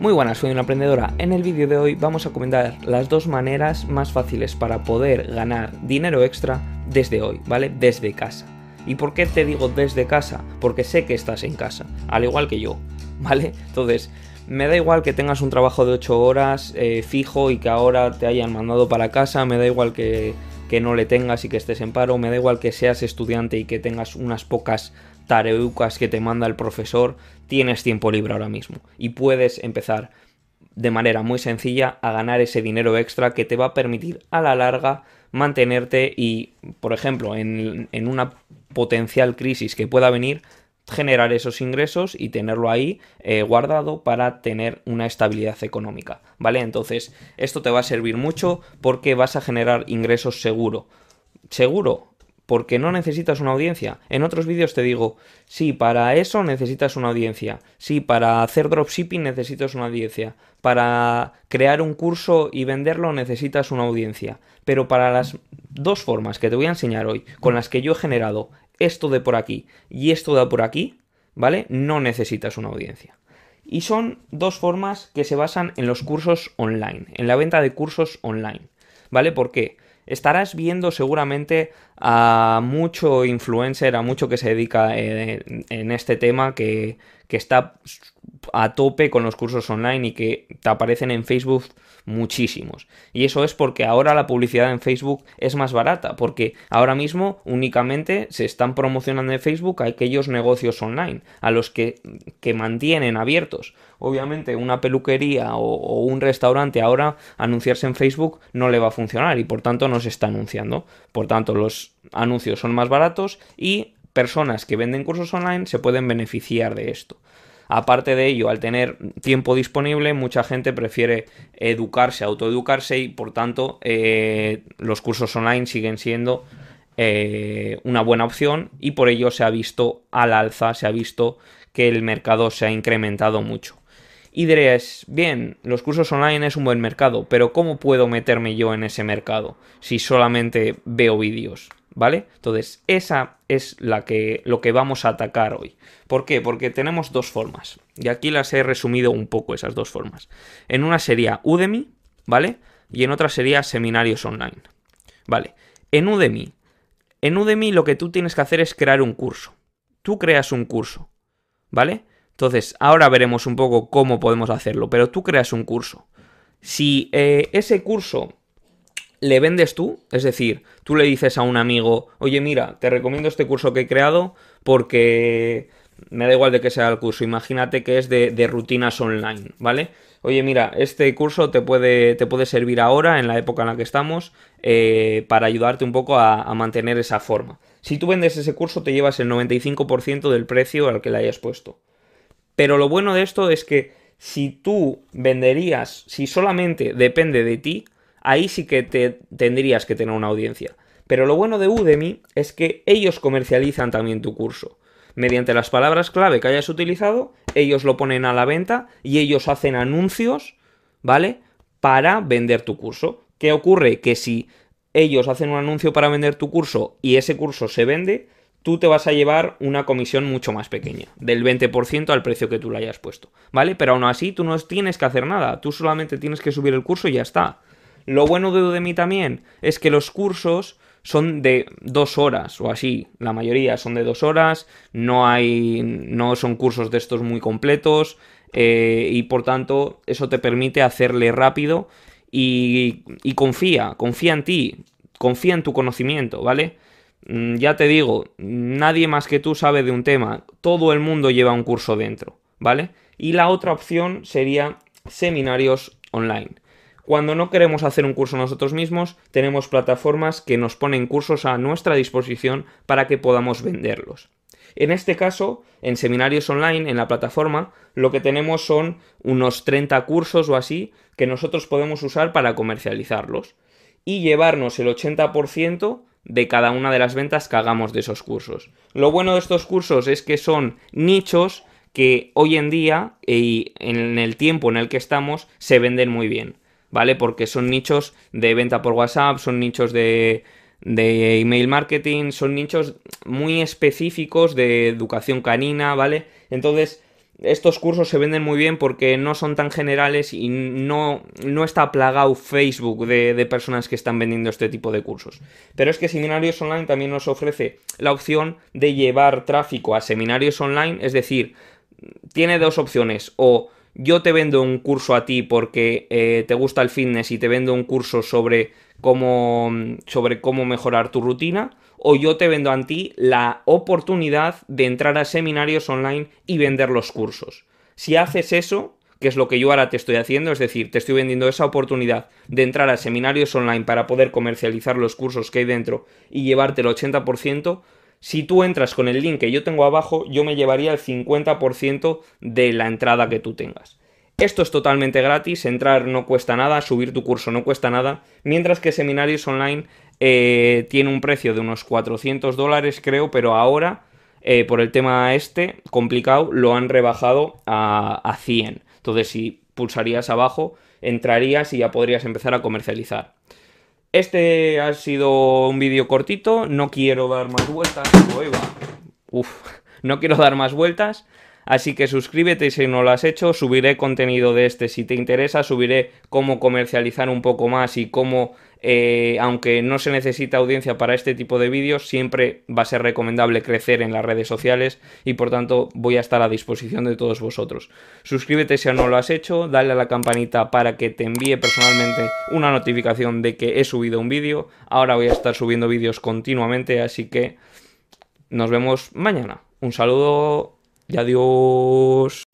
Muy buenas, soy una emprendedora. En el vídeo de hoy vamos a comentar las dos maneras más fáciles para poder ganar dinero extra desde hoy, ¿vale? Desde casa. ¿Y por qué te digo desde casa? Porque sé que estás en casa, al igual que yo, ¿vale? Entonces, me da igual que tengas un trabajo de 8 horas eh, fijo y que ahora te hayan mandado para casa, me da igual que, que no le tengas y que estés en paro, me da igual que seas estudiante y que tengas unas pocas tareucas que te manda el profesor, tienes tiempo libre ahora mismo. Y puedes empezar de manera muy sencilla a ganar ese dinero extra que te va a permitir a la larga mantenerte y, por ejemplo, en, una potencial crisis que pueda venir, generar esos ingresos y tenerlo ahí eh, guardado para tener una estabilidad económica, ¿vale? Entonces, esto te va a servir mucho porque vas a generar ingresos seguro. Seguro, porque no necesitas una audiencia. En otros vídeos te digo, sí, para eso necesitas una audiencia. Sí, para hacer dropshipping necesitas una audiencia. Para crear un curso y venderlo necesitas una audiencia. Pero para las dos formas que te voy a enseñar hoy, con las que yo he generado esto de por aquí y esto de por aquí, ¿vale? No necesitas una audiencia. Y son dos formas que se basan en los cursos online, en la venta de cursos online. ¿Vale? ¿Por qué? estarás viendo seguramente a mucho influencer, a mucho que se dedica eh, en este tema, que, que está a tope con los cursos online y que te aparecen en Facebook muchísimos. Y eso es porque ahora la publicidad en Facebook es más barata, porque ahora mismo únicamente se están promocionando en Facebook aquellos negocios online, a los que, que mantienen abiertos. Obviamente una peluquería o, o, un restaurante ahora anunciarse en Facebook no le va a funcionar y por tanto no se está anunciando. Por tanto los anuncios son más baratos y personas que venden cursos online se pueden beneficiar de esto. Aparte de ello, al tener tiempo disponible, mucha gente prefiere educarse, autoeducarse y por tanto eh, los cursos online siguen siendo eh, una buena opción y por ello se ha visto al alza, se ha visto que el mercado se ha incrementado mucho. Y diréis, bien, los cursos online es un buen mercado, pero ¿cómo puedo meterme yo en ese mercado si solamente veo vídeos? ¿Vale? Entonces, esa es la que, lo que vamos a atacar hoy. ¿Por qué? Porque tenemos dos formas. Y aquí las he resumido un poco, esas dos formas. En una sería Udemy, ¿vale? Y en otra sería seminarios online. Vale. En Udemy. En Udemy lo que tú tienes que hacer es crear un curso. Tú creas un curso, ¿vale? Entonces, ahora veremos un poco cómo podemos hacerlo, pero tú creas un curso. Si eh, ese curso le vendes tú, es decir, tú le dices a un amigo, oye mira, te recomiendo este curso que he creado porque me da igual de que sea el curso, imagínate que es de, rutinas online, ¿vale? Oye mira, este curso te puede, te puede servir ahora, en la época en la que estamos, eh, para ayudarte un poco a, a mantener esa forma. Si tú vendes ese curso te llevas el 95% del precio al que le hayas puesto. Pero lo bueno de esto es que si tú venderías, si solamente depende de ti, ahí sí que te tendrías que tener una audiencia. Pero lo bueno de Udemy es que ellos comercializan también tu curso. Mediante las palabras clave que hayas utilizado, ellos lo ponen a la venta y ellos hacen anuncios, ¿vale? Para vender tu curso. ¿Qué ocurre? Que si ellos hacen un anuncio para vender tu curso y ese curso se vende, tú te vas a llevar una comisión mucho más pequeña, del 20% al precio que tú le hayas puesto, ¿vale? Pero aún así tú no tienes que hacer nada, tú solamente tienes que subir el curso y ya está. Lo bueno de Udemy también es que los cursos son de dos horas o así, la mayoría son de dos horas, no hay, no son cursos de estos muy completos eh, y por tanto eso te permite hacerle rápido y, confía, confía en ti, confía en tu conocimiento, ¿vale? Mm, ya te digo, nadie más que tú sabe de un tema, todo el mundo lleva un curso dentro, ¿vale? Y la otra opción sería seminarios online. Cuando no queremos hacer un curso nosotros mismos, tenemos plataformas que nos ponen cursos a nuestra disposición para que podamos venderlos. En este caso, en seminarios online, en la plataforma, lo que tenemos son unos 30 cursos o así que nosotros podemos usar para comercializarlos y llevarnos el 80% de cada una de las ventas que hagamos de esos cursos. Lo bueno de estos cursos es que son nichos que hoy en día y en el tiempo en el que estamos se venden muy bien. ¿Vale? Porque son nichos de venta por WhatsApp, son nichos de, de email marketing, son nichos muy específicos de educación canina, ¿vale? Entonces, estos cursos se venden muy bien porque no son tan generales y no, no está plagado Facebook de, de, personas que están vendiendo este tipo de cursos. Pero es que Seminarios Online también nos ofrece la opción de llevar tráfico a seminarios online, es decir, tiene dos opciones, o yo te vendo un curso a ti porque eh, te gusta el fitness y te vendo un curso sobre cómo, sobre cómo mejorar tu rutina, o yo te vendo a ti la oportunidad de entrar a seminarios online y vender los cursos. Si haces eso, que es lo que yo ahora te estoy haciendo, es decir, te estoy vendiendo esa oportunidad de entrar a seminarios online para poder comercializar los cursos que hay dentro y llevarte el 80%, si tú entras con el link que yo tengo abajo, yo me llevaría el 50% de la entrada que tú tengas. Esto es totalmente gratis, entrar no cuesta nada, subir tu curso no cuesta nada, mientras que Seminarios Online eh, tiene un precio de unos 400 dólares creo, pero ahora, eh, por el tema este complicado, lo han rebajado a, a 100. Entonces, si pulsarías abajo, entrarías y ya podrías empezar a comercializar. Este ha sido un vídeo cortito, no quiero dar más vueltas. Uf, no quiero dar más vueltas. Así que suscríbete si no lo has hecho, subiré contenido de este si te interesa, subiré cómo comercializar un poco más y cómo, eh, aunque no se necesita audiencia para este tipo de vídeos, siempre va a ser recomendable crecer en las redes sociales y por tanto voy a estar a disposición de todos vosotros. Suscríbete si aún no lo has hecho, dale a la campanita para que te envíe personalmente una notificación de que he subido un vídeo. Ahora voy a estar subiendo vídeos continuamente, así que nos vemos mañana. Un saludo y adiós.